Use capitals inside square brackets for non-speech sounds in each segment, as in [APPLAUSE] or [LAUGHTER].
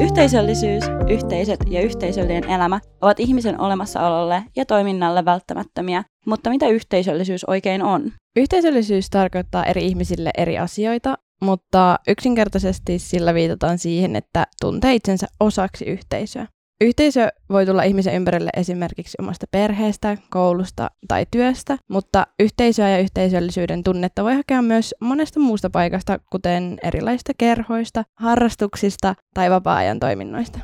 Yhteisöllisyys, yhteisöt ja yhteisöllinen elämä ovat ihmisen olemassaololle ja toiminnalle välttämättömiä, mutta mitä yhteisöllisyys oikein on? Yhteisöllisyys tarkoittaa eri ihmisille eri asioita, mutta yksinkertaisesti sillä viitataan siihen, että tuntee itsensä osaksi yhteisöä. Yhteisö voi tulla ihmisen ympärille esimerkiksi omasta perheestä, koulusta tai työstä, mutta yhteisöä ja yhteisöllisyyden tunnetta voi hakea myös monesta muusta paikasta, kuten erilaisista kerhoista, harrastuksista tai vapaa-ajan toiminnoista.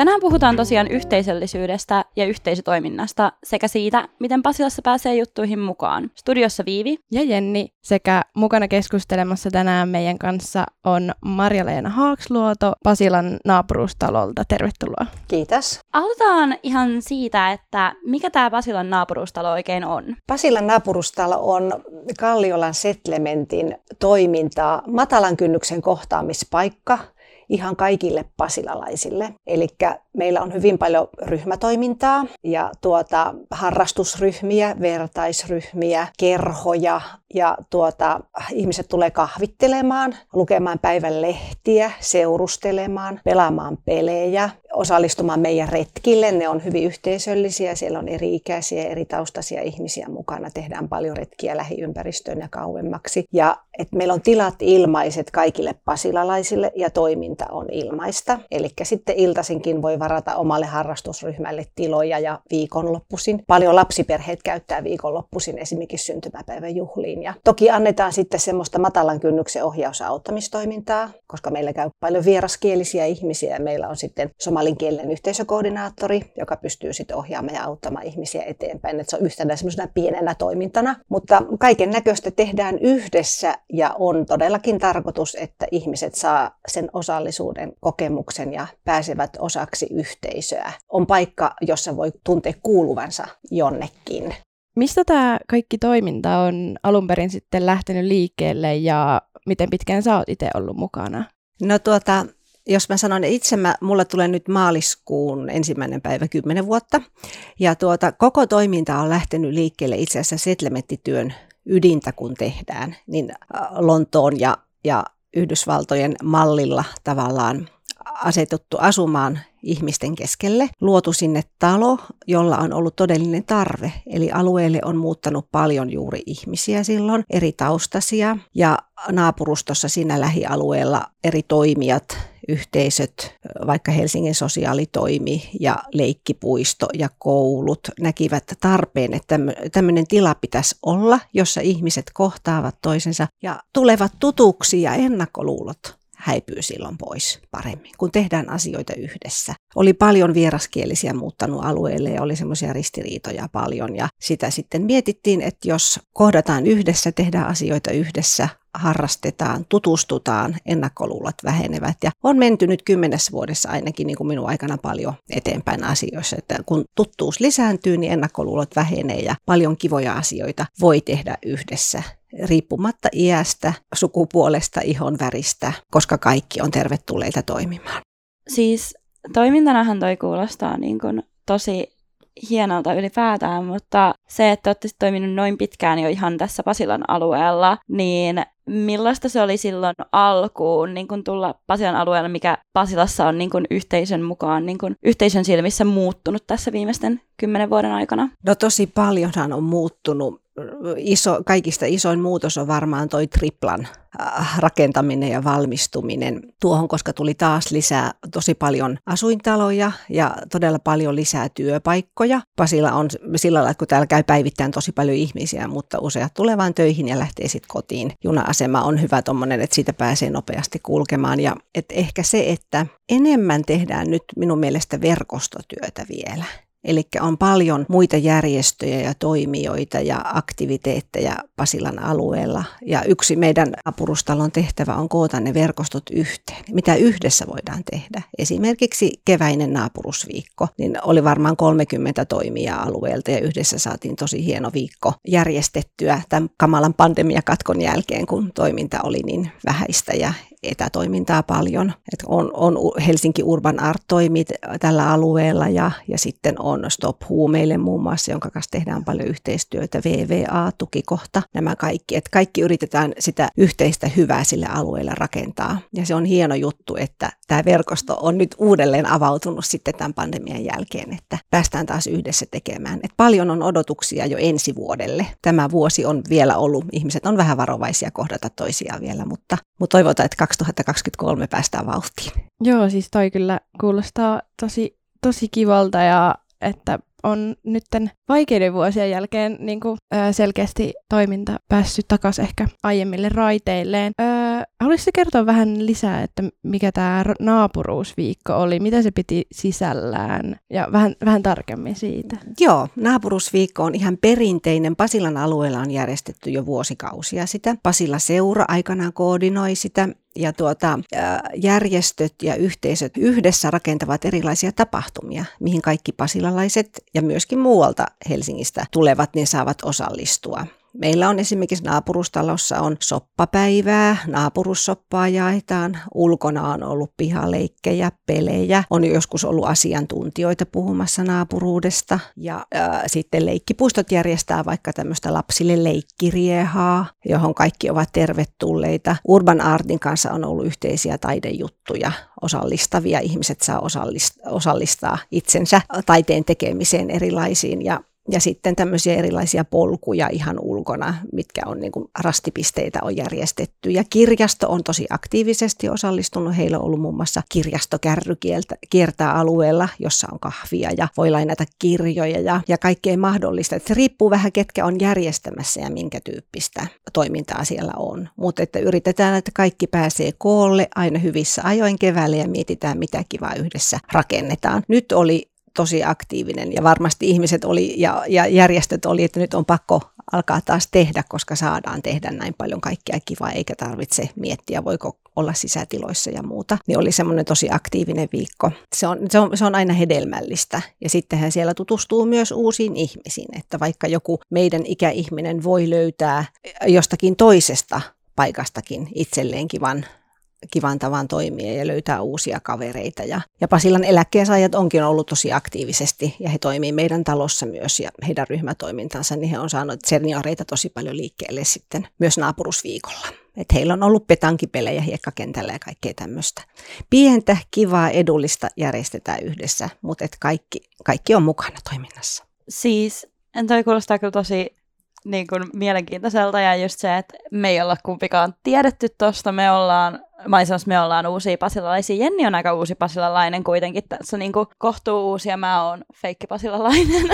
Tänään puhutaan tosiaan yhteisöllisyydestä ja yhteisötoiminnasta sekä siitä, miten Pasilassa pääsee juttuihin mukaan. Studiossa Viivi ja Jenni sekä mukana keskustelemassa tänään meidän kanssa on Marja-Leena Haaksluoto Pasilan naapuruustalolta. Tervetuloa. Kiitos. Aloitetaan ihan siitä, että mikä tämä Pasilan naapuruustalo oikein on? Pasilan naapuruustalo on Kalliolan settlementin toimintaa, matalan kynnyksen kohtaamispaikka – ihan kaikille pasilalaisille. Eli meillä on hyvin paljon ryhmätoimintaa ja tuota, harrastusryhmiä, vertaisryhmiä, kerhoja ja tuota, ihmiset tulee kahvittelemaan, lukemaan päivän lehtiä, seurustelemaan, pelaamaan pelejä, osallistumaan meidän retkille. Ne on hyvin yhteisöllisiä, siellä on eri-ikäisiä, eri taustaisia ihmisiä mukana. Tehdään paljon retkiä lähiympäristöön ja kauemmaksi. Ja et meillä on tilat ilmaiset kaikille pasilalaisille ja toiminta on ilmaista. Eli sitten iltaisinkin voi varata omalle harrastusryhmälle tiloja ja viikonloppuisin. Paljon lapsiperheet käyttää viikonloppuisin esimerkiksi syntymäpäivän juhliin. Ja toki annetaan sitten semmoista matalan kynnyksen ohjaus- ja auttamistoimintaa, koska meillä käy paljon vieraskielisiä ihmisiä ja meillä on sitten somalinkielinen yhteisökoordinaattori, joka pystyy sitten ohjaamaan ja auttamaan ihmisiä eteenpäin. Että se on yhtenä semmoisena pienenä toimintana, mutta kaiken näköistä tehdään yhdessä ja on todellakin tarkoitus, että ihmiset saa sen osallisuuden kokemuksen ja pääsevät osaksi yhteisöä. On paikka, jossa voi tuntea kuuluvansa jonnekin. Mistä tämä kaikki toiminta on alun perin sitten lähtenyt liikkeelle ja miten pitkään sä oot itse ollut mukana? No tuota, jos mä sanon itse, mä, mulla tulee nyt maaliskuun ensimmäinen päivä kymmenen vuotta. Ja tuota, koko toiminta on lähtenyt liikkeelle itse asiassa settlementtityön ydintä, kun tehdään, niin äh, Lontoon ja, ja Yhdysvaltojen mallilla tavallaan asetuttu asumaan ihmisten keskelle, luotu sinne talo, jolla on ollut todellinen tarve. Eli alueelle on muuttanut paljon juuri ihmisiä silloin, eri taustasia ja naapurustossa siinä lähialueella eri toimijat, yhteisöt, vaikka Helsingin sosiaalitoimi ja leikkipuisto ja koulut näkivät tarpeen, että tämmöinen tila pitäisi olla, jossa ihmiset kohtaavat toisensa ja tulevat tutuksi ja ennakkoluulot häipyy silloin pois paremmin, kun tehdään asioita yhdessä. Oli paljon vieraskielisiä muuttanut alueelle ja oli semmoisia ristiriitoja paljon ja sitä sitten mietittiin, että jos kohdataan yhdessä, tehdään asioita yhdessä, harrastetaan, tutustutaan, ennakkoluulot vähenevät ja on menty nyt kymmenessä vuodessa ainakin niin kuin minun aikana paljon eteenpäin asioissa, että kun tuttuus lisääntyy, niin ennakkoluulot vähenee ja paljon kivoja asioita voi tehdä yhdessä riippumatta iästä, sukupuolesta, ihon väristä, koska kaikki on tervetulleita toimimaan. Siis toimintanahan toi kuulostaa niin kuin tosi hienolta ylipäätään, mutta se, että olette toiminut noin pitkään jo ihan tässä Pasilan alueella, niin millaista se oli silloin alkuun niin kun tulla Pasilan alueelle, mikä Pasilassa on niin kun yhteisön mukaan, niin kun yhteisön silmissä muuttunut tässä viimeisten kymmenen vuoden aikana? No tosi paljonhan on muuttunut iso, kaikista isoin muutos on varmaan toi triplan äh, rakentaminen ja valmistuminen tuohon, koska tuli taas lisää tosi paljon asuintaloja ja todella paljon lisää työpaikkoja. Pasilla on sillä lailla, että kun täällä käy päivittäin tosi paljon ihmisiä, mutta useat tulee vain töihin ja lähtee sitten kotiin. Juna-asema on hyvä tuommoinen, että siitä pääsee nopeasti kulkemaan ja et ehkä se, että enemmän tehdään nyt minun mielestä verkostotyötä vielä. Eli on paljon muita järjestöjä ja toimijoita ja aktiviteetteja Pasilan alueella. Ja yksi meidän apurustalon tehtävä on koota ne verkostot yhteen. Mitä yhdessä voidaan tehdä? Esimerkiksi keväinen naapurusviikko, niin oli varmaan 30 toimijaa alueelta ja yhdessä saatiin tosi hieno viikko järjestettyä tämän kamalan pandemiakatkon jälkeen, kun toiminta oli niin vähäistä ja etätoimintaa paljon. Et on, on Helsinki Urban Art toimit tällä alueella ja, ja sitten on Stop Huumeille muun muassa, jonka kanssa tehdään paljon yhteistyötä, VVA, tukikohta, nämä kaikki. Et kaikki yritetään sitä yhteistä hyvää sille alueelle rakentaa. Ja se on hieno juttu, että tämä verkosto on nyt uudelleen avautunut sitten tämän pandemian jälkeen, että päästään taas yhdessä tekemään. Et paljon on odotuksia jo ensi vuodelle. Tämä vuosi on vielä ollut, ihmiset on vähän varovaisia kohdata toisiaan vielä, mutta, mutta toivotaan, että 2023 päästään vauhtiin. Joo, siis toi kyllä kuulostaa tosi, tosi kivalta ja että on nytten vaikeiden vuosien jälkeen niin kuin, ö, selkeästi toiminta päässyt takaisin ehkä aiemmille raiteilleen. Ö, haluaisitko kertoa vähän lisää, että mikä tämä naapuruusviikko oli, mitä se piti sisällään ja vähän, vähän tarkemmin siitä? Joo, naapuruusviikko on ihan perinteinen. Pasilan alueella on järjestetty jo vuosikausia sitä. Pasila seura aikanaan koordinoi sitä ja tuota, järjestöt ja yhteisöt yhdessä rakentavat erilaisia tapahtumia, mihin kaikki pasilalaiset ja myöskin muualta Helsingistä tulevat, niin saavat osallistua. Meillä on esimerkiksi naapurustalossa on soppapäivää, naapurussoppaa jaetaan, ulkona on ollut pihaleikkejä, pelejä, on joskus ollut asiantuntijoita puhumassa naapuruudesta. Ja ää, sitten leikkipuistot järjestää vaikka tämmöistä lapsille leikkiriehaa, johon kaikki ovat tervetulleita. Urban Artin kanssa on ollut yhteisiä taidejuttuja, osallistavia ihmiset saa osallistaa itsensä taiteen tekemiseen erilaisiin. Ja ja sitten tämmöisiä erilaisia polkuja ihan ulkona, mitkä on niin kuin rastipisteitä on järjestetty. Ja kirjasto on tosi aktiivisesti osallistunut. Heillä on ollut muun muassa kirjastokärry kiertää alueella, jossa on kahvia ja voi lainata kirjoja ja, ja kaikkea mahdollista. Et se riippuu vähän, ketkä on järjestämässä ja minkä tyyppistä toimintaa siellä on. Mutta että yritetään, että kaikki pääsee koolle aina hyvissä ajoin keväällä ja mietitään, mitä kivaa yhdessä rakennetaan. Nyt oli tosi aktiivinen ja varmasti ihmiset oli ja, ja järjestöt oli, että nyt on pakko alkaa taas tehdä, koska saadaan tehdä näin paljon kaikkea kivaa, eikä tarvitse miettiä, voiko olla sisätiloissa ja muuta. Niin oli semmoinen tosi aktiivinen viikko. Se on, se, on, se on aina hedelmällistä. Ja sittenhän siellä tutustuu myös uusiin ihmisiin, että vaikka joku meidän ikäihminen voi löytää jostakin toisesta paikastakin itselleen kivan kivan tavan toimia ja löytää uusia kavereita. Ja, ja Pasilan eläkkeensaajat onkin ollut tosi aktiivisesti ja he toimii meidän talossa myös ja heidän ryhmätoimintansa, niin he on saanut senioreita tosi paljon liikkeelle sitten myös naapurusviikolla. Et heillä on ollut petankipelejä hiekkakentällä ja kaikkea tämmöistä. Pientä, kivaa, edullista järjestetään yhdessä, mutta et kaikki, kaikki on mukana toiminnassa. Siis, en toi kuulostaa kyllä tosi niin kuin mielenkiintoiselta ja just se, että me ei olla kumpikaan tiedetty tosta, me ollaan, mä olisin me ollaan uusia pasilalaisia, Jenni on aika uusi pasilalainen kuitenkin, tässä niin kuin kohtuu uusi ja mä oon feikki pasilalainen.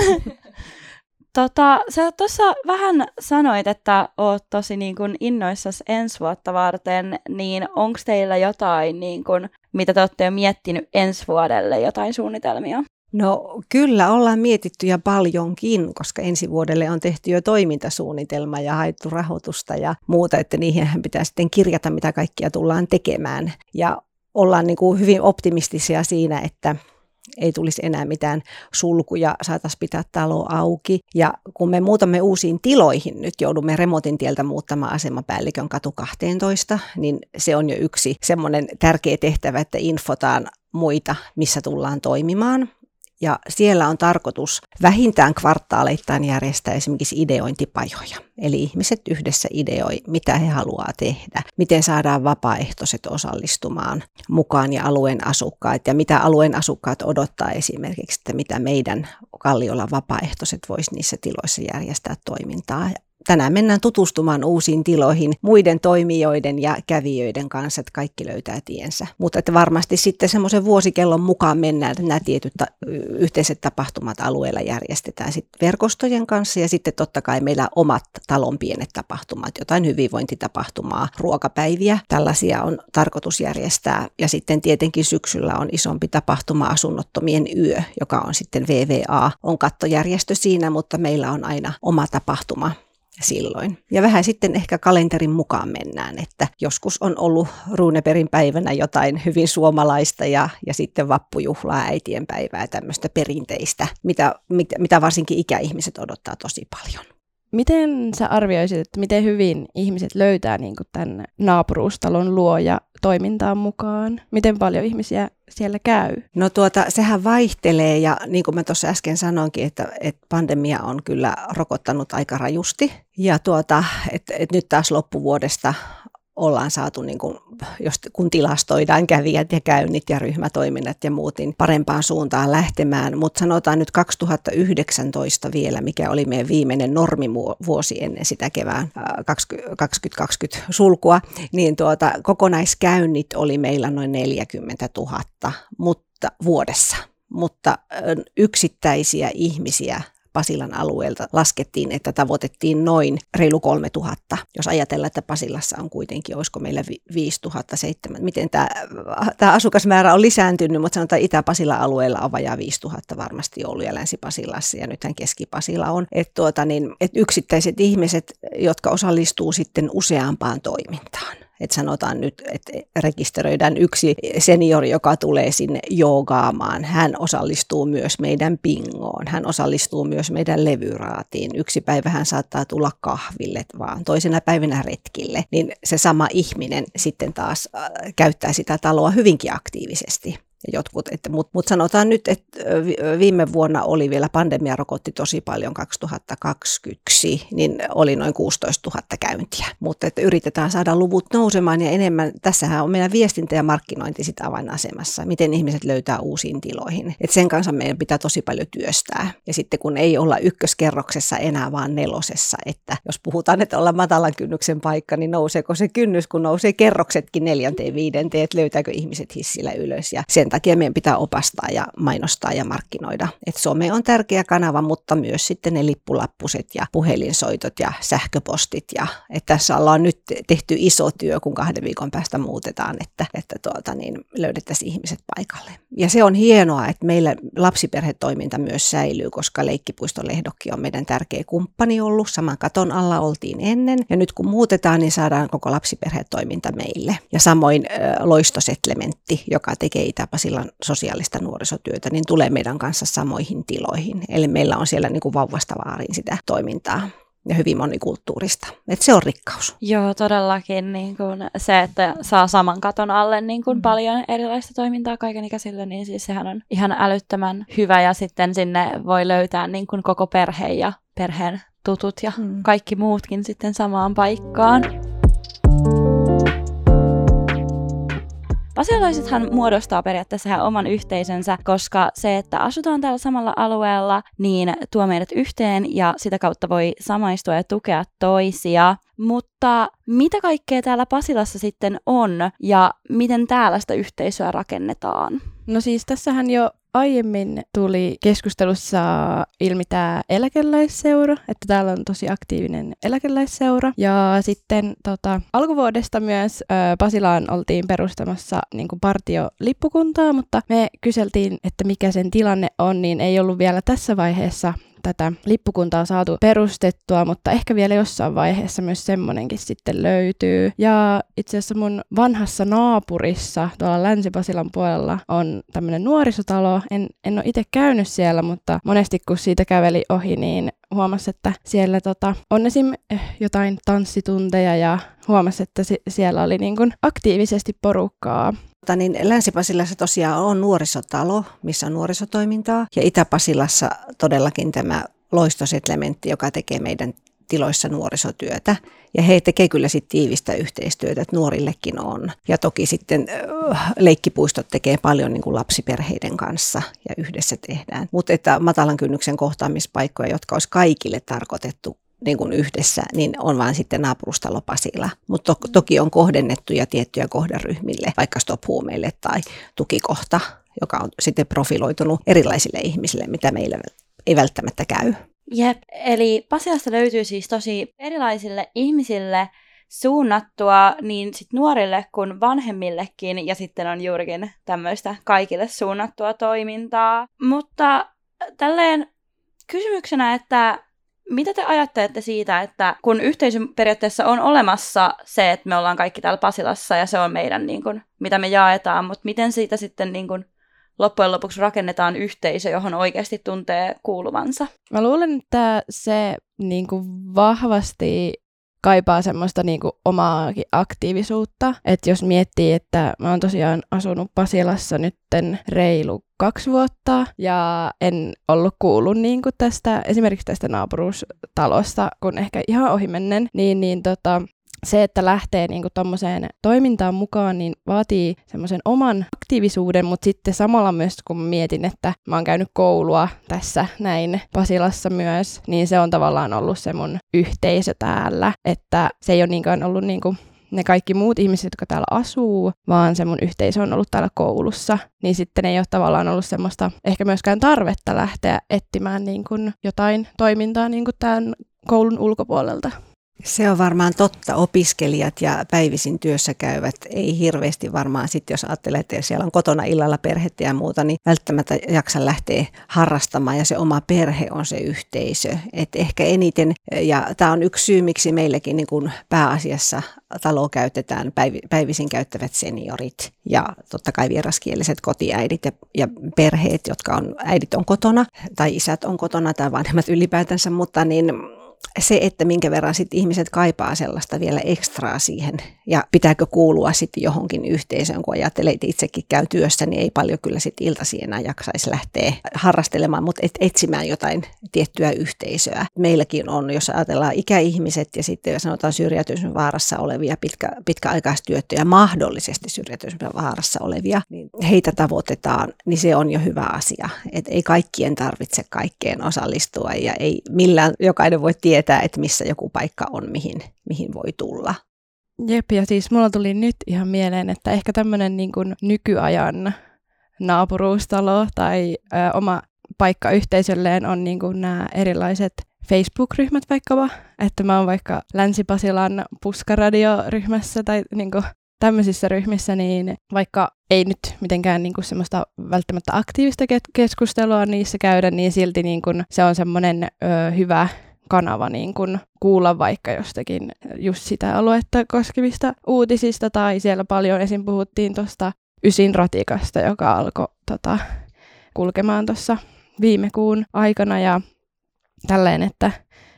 [LAUGHS] tota, sä tuossa vähän sanoit, että oot tosi niin kuin innoissasi ensi vuotta varten, niin onko teillä jotain, niin kuin, mitä te olette jo miettinyt ensi vuodelle, jotain suunnitelmia? No kyllä ollaan mietitty ja paljonkin, koska ensi vuodelle on tehty jo toimintasuunnitelma ja haettu rahoitusta ja muuta, että niihin pitää sitten kirjata, mitä kaikkia tullaan tekemään. Ja ollaan niin kuin hyvin optimistisia siinä, että ei tulisi enää mitään sulkuja, saataisiin pitää talo auki. Ja kun me muutamme uusiin tiloihin, nyt joudumme remotin tieltä muuttamaan asemapäällikön katu 12, niin se on jo yksi semmoinen tärkeä tehtävä, että infotaan muita, missä tullaan toimimaan. Ja siellä on tarkoitus vähintään kvartaaleittain järjestää esimerkiksi ideointipajoja. Eli ihmiset yhdessä ideoi, mitä he haluaa tehdä, miten saadaan vapaaehtoiset osallistumaan mukaan ja alueen asukkaat ja mitä alueen asukkaat odottaa esimerkiksi, että mitä meidän Kalliolla vapaaehtoiset voisi niissä tiloissa järjestää toimintaa tänään mennään tutustumaan uusiin tiloihin muiden toimijoiden ja kävijöiden kanssa, että kaikki löytää tiensä. Mutta että varmasti sitten semmoisen vuosikellon mukaan mennään, että nämä tietyt ta- yhteiset tapahtumat alueella järjestetään sitten verkostojen kanssa ja sitten totta kai meillä omat talon pienet tapahtumat, jotain hyvinvointitapahtumaa, ruokapäiviä, tällaisia on tarkoitus järjestää. Ja sitten tietenkin syksyllä on isompi tapahtuma asunnottomien yö, joka on sitten VVA, on kattojärjestö siinä, mutta meillä on aina oma tapahtuma silloin. Ja vähän sitten ehkä kalenterin mukaan mennään, että joskus on ollut Ruuneperin päivänä jotain hyvin suomalaista ja, ja sitten vappujuhlaa, äitien päivää, tämmöistä perinteistä, mitä, mitä, mitä varsinkin ikäihmiset odottaa tosi paljon. Miten sä arvioisit, että miten hyvin ihmiset löytää niin tämän naapuruustalon luoja toimintaan mukaan? Miten paljon ihmisiä siellä käy? No tuota, sehän vaihtelee ja niin kuin mä tuossa äsken sanoinkin, että, että pandemia on kyllä rokottanut aika rajusti. Ja tuota, että, että nyt taas loppuvuodesta ollaan saatu, niin kuin, jos, kun tilastoidaan kävijät ja käynnit ja ryhmätoiminnat ja muut, niin parempaan suuntaan lähtemään. Mutta sanotaan nyt 2019 vielä, mikä oli meidän viimeinen normivuosi ennen sitä kevään 2020 sulkua, niin tuota, kokonaiskäynnit oli meillä noin 40 000 mutta vuodessa. Mutta yksittäisiä ihmisiä Pasilan alueelta laskettiin, että tavoitettiin noin reilu 3000. Jos ajatellaan, että Pasilassa on kuitenkin, olisiko meillä 5000, 7, miten tämä, tämä asukasmäärä on lisääntynyt, mutta sanotaan Itä-Pasila alueella on vajaa 5000 varmasti ollut ja Länsi-Pasilassa ja nythän Keski-Pasila on. Että tuota, niin, että yksittäiset ihmiset, jotka osallistuu sitten useampaan toimintaan että sanotaan nyt, että rekisteröidään yksi seniori, joka tulee sinne joogaamaan. Hän osallistuu myös meidän pingoon. Hän osallistuu myös meidän levyraatiin. Yksi päivä hän saattaa tulla kahville, vaan toisena päivänä retkille. Niin se sama ihminen sitten taas äh, käyttää sitä taloa hyvinkin aktiivisesti jotkut. Mutta mut sanotaan nyt, että viime vuonna oli vielä pandemia rokotti tosi paljon 2021, niin oli noin 16 000 käyntiä. Mutta että yritetään saada luvut nousemaan ja enemmän. Tässähän on meidän viestintä ja markkinointi sitä avainasemassa, miten ihmiset löytää uusiin tiloihin. Et sen kanssa meidän pitää tosi paljon työstää. Ja sitten kun ei olla ykköskerroksessa enää vaan nelosessa, että jos puhutaan, että ollaan matalan kynnyksen paikka, niin nouseeko se kynnys, kun nousee kerroksetkin neljänteen, viidenteen, että löytääkö ihmiset hissillä ylös. Ja sen takia meidän pitää opastaa ja mainostaa ja markkinoida. Et some on tärkeä kanava, mutta myös sitten ne lippulappuset ja puhelinsoitot ja sähköpostit. Ja, että tässä ollaan nyt tehty iso työ, kun kahden viikon päästä muutetaan, että, että tuota, niin löydettäisiin ihmiset paikalle. Ja se on hienoa, että meillä lapsiperhetoiminta myös säilyy, koska Leikkipuistolehdokki on meidän tärkeä kumppani ollut. Saman katon alla oltiin ennen. Ja nyt kun muutetaan, niin saadaan koko lapsiperhetoiminta meille. Ja samoin äh, Loistosetlementti, joka tekee itä Pasilan sosiaalista nuorisotyötä, niin tulee meidän kanssa samoihin tiloihin. Eli meillä on siellä niin kuin vauvasta vaariin sitä toimintaa ja hyvin monikulttuurista. Et se on rikkaus. Joo, todellakin niin kun se, että saa saman katon alle niin kun mm. paljon erilaista toimintaa kaikenikäisille, niin siis sehän on ihan älyttömän hyvä ja sitten sinne voi löytää niin kun koko perhe ja perheen tutut ja mm. kaikki muutkin sitten samaan paikkaan. Pasilaisethan muodostaa periaatteessa ihan oman yhteisönsä, koska se, että asutaan täällä samalla alueella, niin tuo meidät yhteen ja sitä kautta voi samaistua ja tukea toisia. Mutta mitä kaikkea täällä Pasilassa sitten on ja miten täällä sitä yhteisöä rakennetaan? No siis tässähän jo aiemmin tuli keskustelussa ilmi tämä eläkeläisseura, että täällä on tosi aktiivinen eläkeläisseura. Ja sitten tota, alkuvuodesta myös ö, Pasilaan oltiin perustamassa niin partiolippukuntaa, mutta me kyseltiin, että mikä sen tilanne on, niin ei ollut vielä tässä vaiheessa tätä lippukuntaa saatu perustettua, mutta ehkä vielä jossain vaiheessa myös semmonenkin sitten löytyy. Ja itse asiassa mun vanhassa naapurissa tuolla Länsi-Pasilan puolella on tämmöinen nuorisotalo. En, en ole itse käynyt siellä, mutta monesti kun siitä käveli ohi, niin huomasi, että siellä tota, on esim. Jotain tanssitunteja ja huomasi, että si- siellä oli niin kuin aktiivisesti porukkaa. Mutta niin Länsi-Pasilassa tosiaan on nuorisotalo, missä on nuorisotoimintaa, ja Itä-Pasilassa todellakin tämä loistosetlementti, joka tekee meidän tiloissa nuorisotyötä. Ja he tekevät kyllä sitten tiivistä yhteistyötä, että nuorillekin on. Ja toki sitten äh, leikkipuistot tekee paljon niin kuin lapsiperheiden kanssa ja yhdessä tehdään. Mutta että matalan kynnyksen kohtaamispaikkoja, jotka olisi kaikille tarkoitettu niin kuin yhdessä, niin on vain sitten naapurustalo Pasila. Mutta to- toki on kohdennettuja tiettyjä kohderyhmille, vaikka stop-huumeille tai tukikohta, joka on sitten profiloitunut erilaisille ihmisille, mitä meillä ei välttämättä käy. Jep, eli Pasilasta löytyy siis tosi erilaisille ihmisille suunnattua niin sit nuorille kuin vanhemmillekin, ja sitten on juurikin tämmöistä kaikille suunnattua toimintaa. Mutta tälleen kysymyksenä, että mitä te ajattelette siitä, että kun yhteisön periaatteessa on olemassa se, että me ollaan kaikki täällä Pasilassa ja se on meidän, niin kuin, mitä me jaetaan, mutta miten siitä sitten niin kuin, loppujen lopuksi rakennetaan yhteisö, johon oikeasti tuntee kuuluvansa. Mä luulen, että se niin kuin vahvasti kaipaa semmoista niin kuin omaakin aktiivisuutta. Että jos miettii, että mä oon tosiaan asunut Pasilassa nytten reilu kaksi vuotta ja en ollut kuullut niin kuin tästä, esimerkiksi tästä naapuruustalosta, kun ehkä ihan ohimennen, niin, niin tota, se, että lähtee niin tuommoiseen toimintaan mukaan, niin vaatii semmoisen oman aktiivisuuden, mutta sitten samalla myös kun mietin, että mä oon käynyt koulua tässä näin Pasilassa myös, niin se on tavallaan ollut se mun yhteisö täällä, että se ei ole niinkään ollut niin kuin ne kaikki muut ihmiset, jotka täällä asuu, vaan se mun yhteisö on ollut täällä koulussa, niin sitten ei ole tavallaan ollut semmoista ehkä myöskään tarvetta lähteä etsimään niin kuin jotain toimintaa niin kuin tämän koulun ulkopuolelta. Se on varmaan totta. Opiskelijat ja päivisin työssä käyvät ei hirveästi varmaan sitten, jos ajattelee, että siellä on kotona illalla perhettä ja muuta, niin välttämättä jaksa lähteä harrastamaan ja se oma perhe on se yhteisö. Et ehkä eniten, ja tämä on yksi syy, miksi meillekin niin kun pääasiassa talo käytetään, päivisin käyttävät seniorit ja totta kai vieraskieliset kotiäidit ja, ja perheet, jotka on, äidit on kotona tai isät on kotona tai vanhemmat ylipäätänsä, mutta niin se, että minkä verran sit ihmiset kaipaa sellaista vielä ekstraa siihen ja pitääkö kuulua sitten johonkin yhteisöön, kun ajattelee, että itsekin käy työssä, niin ei paljon kyllä sitten iltasi enää jaksaisi lähteä harrastelemaan, mutta et etsimään jotain tiettyä yhteisöä. Meilläkin on, jos ajatellaan ikäihmiset ja sitten sanotaan syrjäytymisen vaarassa olevia, pitkä, pitkäaikaistyöttöjä, mahdollisesti syrjäytymisen vaarassa olevia, niin heitä tavoitetaan, niin se on jo hyvä asia. Et ei kaikkien tarvitse kaikkeen osallistua ja ei millään jokainen voi tietää, että missä joku paikka on, mihin, mihin voi tulla. Jep, ja siis mulla tuli nyt ihan mieleen, että ehkä tämmöinen niin nykyajan naapuruustalo tai ö, oma paikka yhteisölleen on niin kuin nämä erilaiset Facebook-ryhmät vaikkapa, että mä oon vaikka Länsi-Pasilan puskaradioryhmässä tai niin kuin tämmöisissä ryhmissä, niin vaikka ei nyt mitenkään niin kuin semmoista välttämättä aktiivista keskustelua niissä käydä, niin silti niin kuin se on semmoinen ö, hyvä kanava niin kun kuulla vaikka jostakin just sitä aluetta koskevista uutisista, tai siellä paljon esim. puhuttiin tuosta Ysin ratikasta, joka alkoi tota, kulkemaan tuossa viime kuun aikana, ja tälleen, että,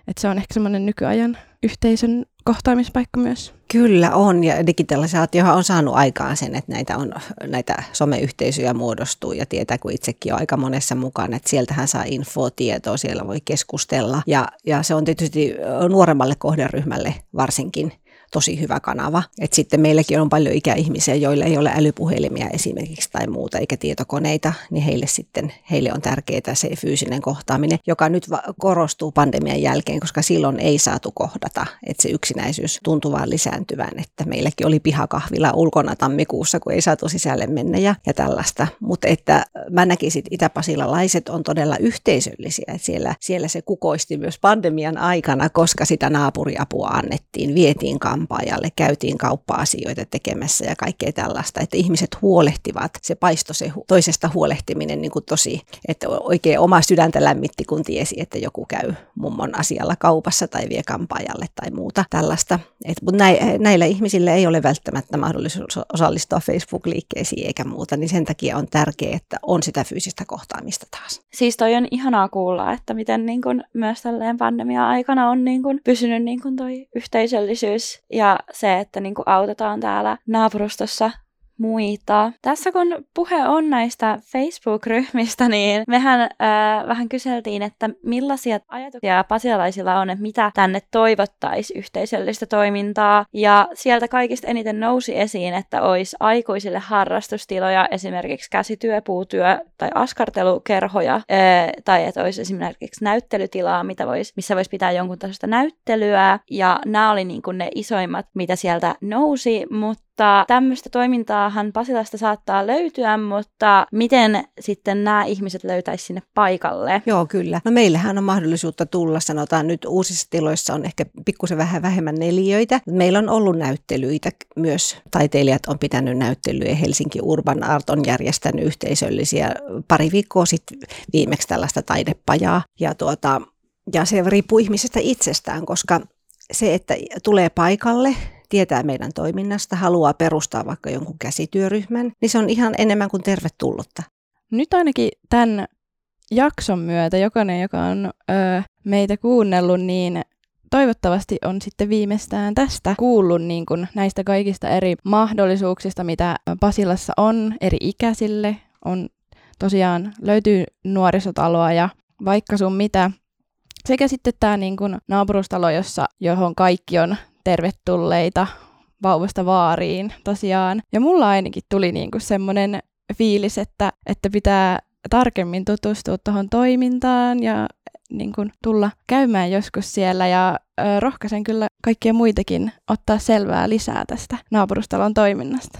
että se on ehkä semmoinen nykyajan yhteisön kohtaamispaikka myös. Kyllä on, ja digitalisaatiohan on saanut aikaan sen, että näitä, on, näitä someyhteisöjä muodostuu, ja tietää, kun itsekin on aika monessa mukana, että sieltähän saa infotietoa, siellä voi keskustella, ja, ja se on tietysti nuoremmalle kohderyhmälle varsinkin tosi hyvä kanava. Et sitten meilläkin on paljon ikäihmisiä, joilla ei ole älypuhelimia esimerkiksi tai muuta, eikä tietokoneita, niin heille sitten heille on tärkeää se fyysinen kohtaaminen, joka nyt korostuu pandemian jälkeen, koska silloin ei saatu kohdata, että se yksinäisyys tuntuu vaan lisääntyvän, että meilläkin oli pihakahvila ulkona tammikuussa, kun ei saatu sisälle mennä ja, ja tällaista. Mutta että mä näkisin, että itäpasilalaiset on todella yhteisöllisiä, että siellä, siellä se kukoisti myös pandemian aikana, koska sitä naapuriapua annettiin, vietiin kampaajalle, käytiin kauppa-asioita tekemässä ja kaikkea tällaista, että ihmiset huolehtivat, se paisto se toisesta huolehtiminen niin kuin tosi, että oikein oma sydäntä lämmitti, kun tiesi, että joku käy mummon asialla kaupassa tai vie kampaajalle tai muuta tällaista. Et, mutta näillä ihmisillä ei ole välttämättä mahdollisuus osallistua Facebook-liikkeisiin eikä muuta, niin sen takia on tärkeää, että on sitä fyysistä kohtaamista taas. Siis toi on ihanaa kuulla, että miten niin kun myös tälleen pandemia-aikana on niin kun pysynyt niin kun toi yhteisöllisyys ja se, että niin kuin autetaan täällä naapurustossa muita. Tässä kun puhe on näistä Facebook-ryhmistä, [LAUGHS] niin mehän äh, vähän kyseltiin, että millaisia ajatuksia pasilalaisilla on, että mitä tänne toivottaisi yhteisöllistä toimintaa. Ja sieltä kaikista eniten nousi esiin, että olisi aikuisille harrastustiloja, esimerkiksi käsityö, puutyö tai askartelukerhoja, äh, tai että olisi esimerkiksi näyttelytilaa, mitä vois, missä voisi pitää jonkun tasosta näyttelyä. Ja nämä oli niin kuin ne isoimmat, mitä sieltä nousi, mutta mutta tämmöistä toimintaahan Pasilasta saattaa löytyä, mutta miten sitten nämä ihmiset löytäisi sinne paikalle? Joo, kyllä. No meillähän on mahdollisuutta tulla, sanotaan nyt uusissa tiloissa on ehkä pikkusen vähän vähemmän neliöitä. Meillä on ollut näyttelyitä myös. Taiteilijat on pitänyt näyttelyjä. Helsinki Urban Art on järjestänyt yhteisöllisiä pari viikkoa sitten viimeksi tällaista taidepajaa. Ja, tuota, ja se riippuu ihmisestä itsestään, koska se, että tulee paikalle, tietää meidän toiminnasta, haluaa perustaa vaikka jonkun käsityöryhmän, niin se on ihan enemmän kuin tervetullutta. nyt ainakin tämän jakson myötä jokainen, joka on ö, meitä kuunnellut, niin toivottavasti on sitten viimeistään tästä kuullut niin kuin näistä kaikista eri mahdollisuuksista, mitä Pasilassa on eri ikäisille. On tosiaan löytyy nuorisotaloa ja vaikka sun mitä. Sekä sitten tämä niin kuin naapurustalo, jossa, johon kaikki on tervetulleita vauvasta vaariin tosiaan. Ja mulla ainakin tuli niin kuin semmoinen fiilis, että, että pitää tarkemmin tutustua tuohon toimintaan ja niin kuin, tulla käymään joskus siellä ja ö, rohkaisen kyllä kaikkia muitakin ottaa selvää lisää tästä naapurustalon toiminnasta.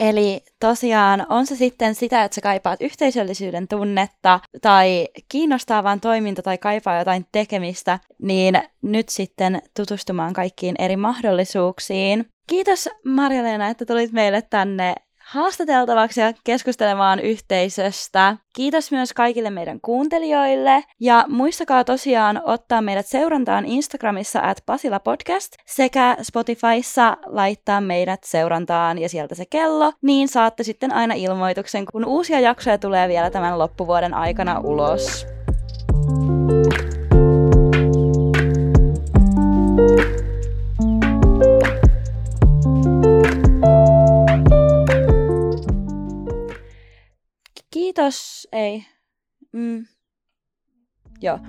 Eli tosiaan on se sitten sitä, että sä kaipaat yhteisöllisyyden tunnetta tai kiinnostaa vaan toiminta tai kaipaa jotain tekemistä, niin nyt sitten tutustumaan kaikkiin eri mahdollisuuksiin. Kiitos Marja-Leena, että tulit meille tänne haastateltavaksi ja keskustelemaan yhteisöstä. Kiitos myös kaikille meidän kuuntelijoille ja muistakaa tosiaan ottaa meidät seurantaan Instagramissa at Pasila Podcast sekä Spotifyssa laittaa meidät seurantaan ja sieltä se kello, niin saatte sitten aina ilmoituksen, kun uusia jaksoja tulee vielä tämän loppuvuoden aikana ulos. Kiitos, ei. Mm. Joo.